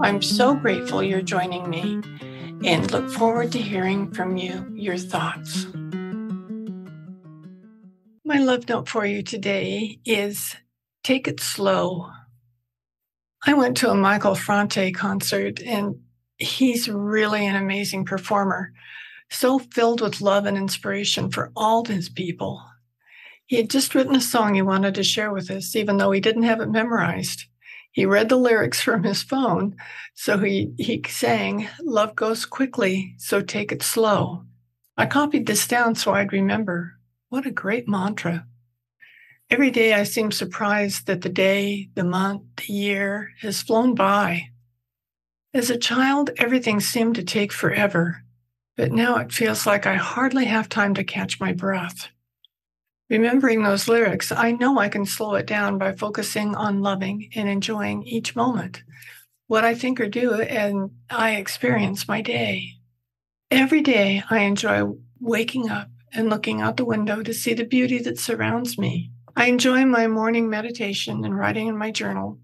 I'm so grateful you're joining me and look forward to hearing from you your thoughts. My love note for you today is take it slow. I went to a Michael Franti concert and he's really an amazing performer, so filled with love and inspiration for all his people. He had just written a song he wanted to share with us, even though he didn't have it memorized. He read the lyrics from his phone. So he, he sang, Love goes quickly, so take it slow. I copied this down so I'd remember. What a great mantra. Every day I seem surprised that the day, the month, the year has flown by. As a child, everything seemed to take forever, but now it feels like I hardly have time to catch my breath. Remembering those lyrics, I know I can slow it down by focusing on loving and enjoying each moment, what I think or do, and I experience my day. Every day, I enjoy waking up and looking out the window to see the beauty that surrounds me. I enjoy my morning meditation and writing in my journal,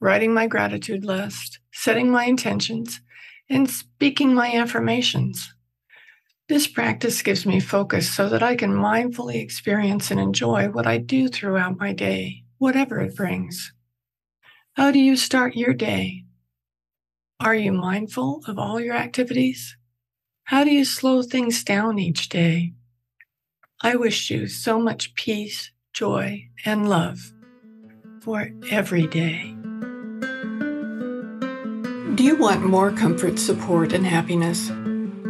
writing my gratitude list, setting my intentions, and speaking my affirmations. This practice gives me focus so that I can mindfully experience and enjoy what I do throughout my day, whatever it brings. How do you start your day? Are you mindful of all your activities? How do you slow things down each day? I wish you so much peace, joy, and love for every day. Do you want more comfort, support, and happiness?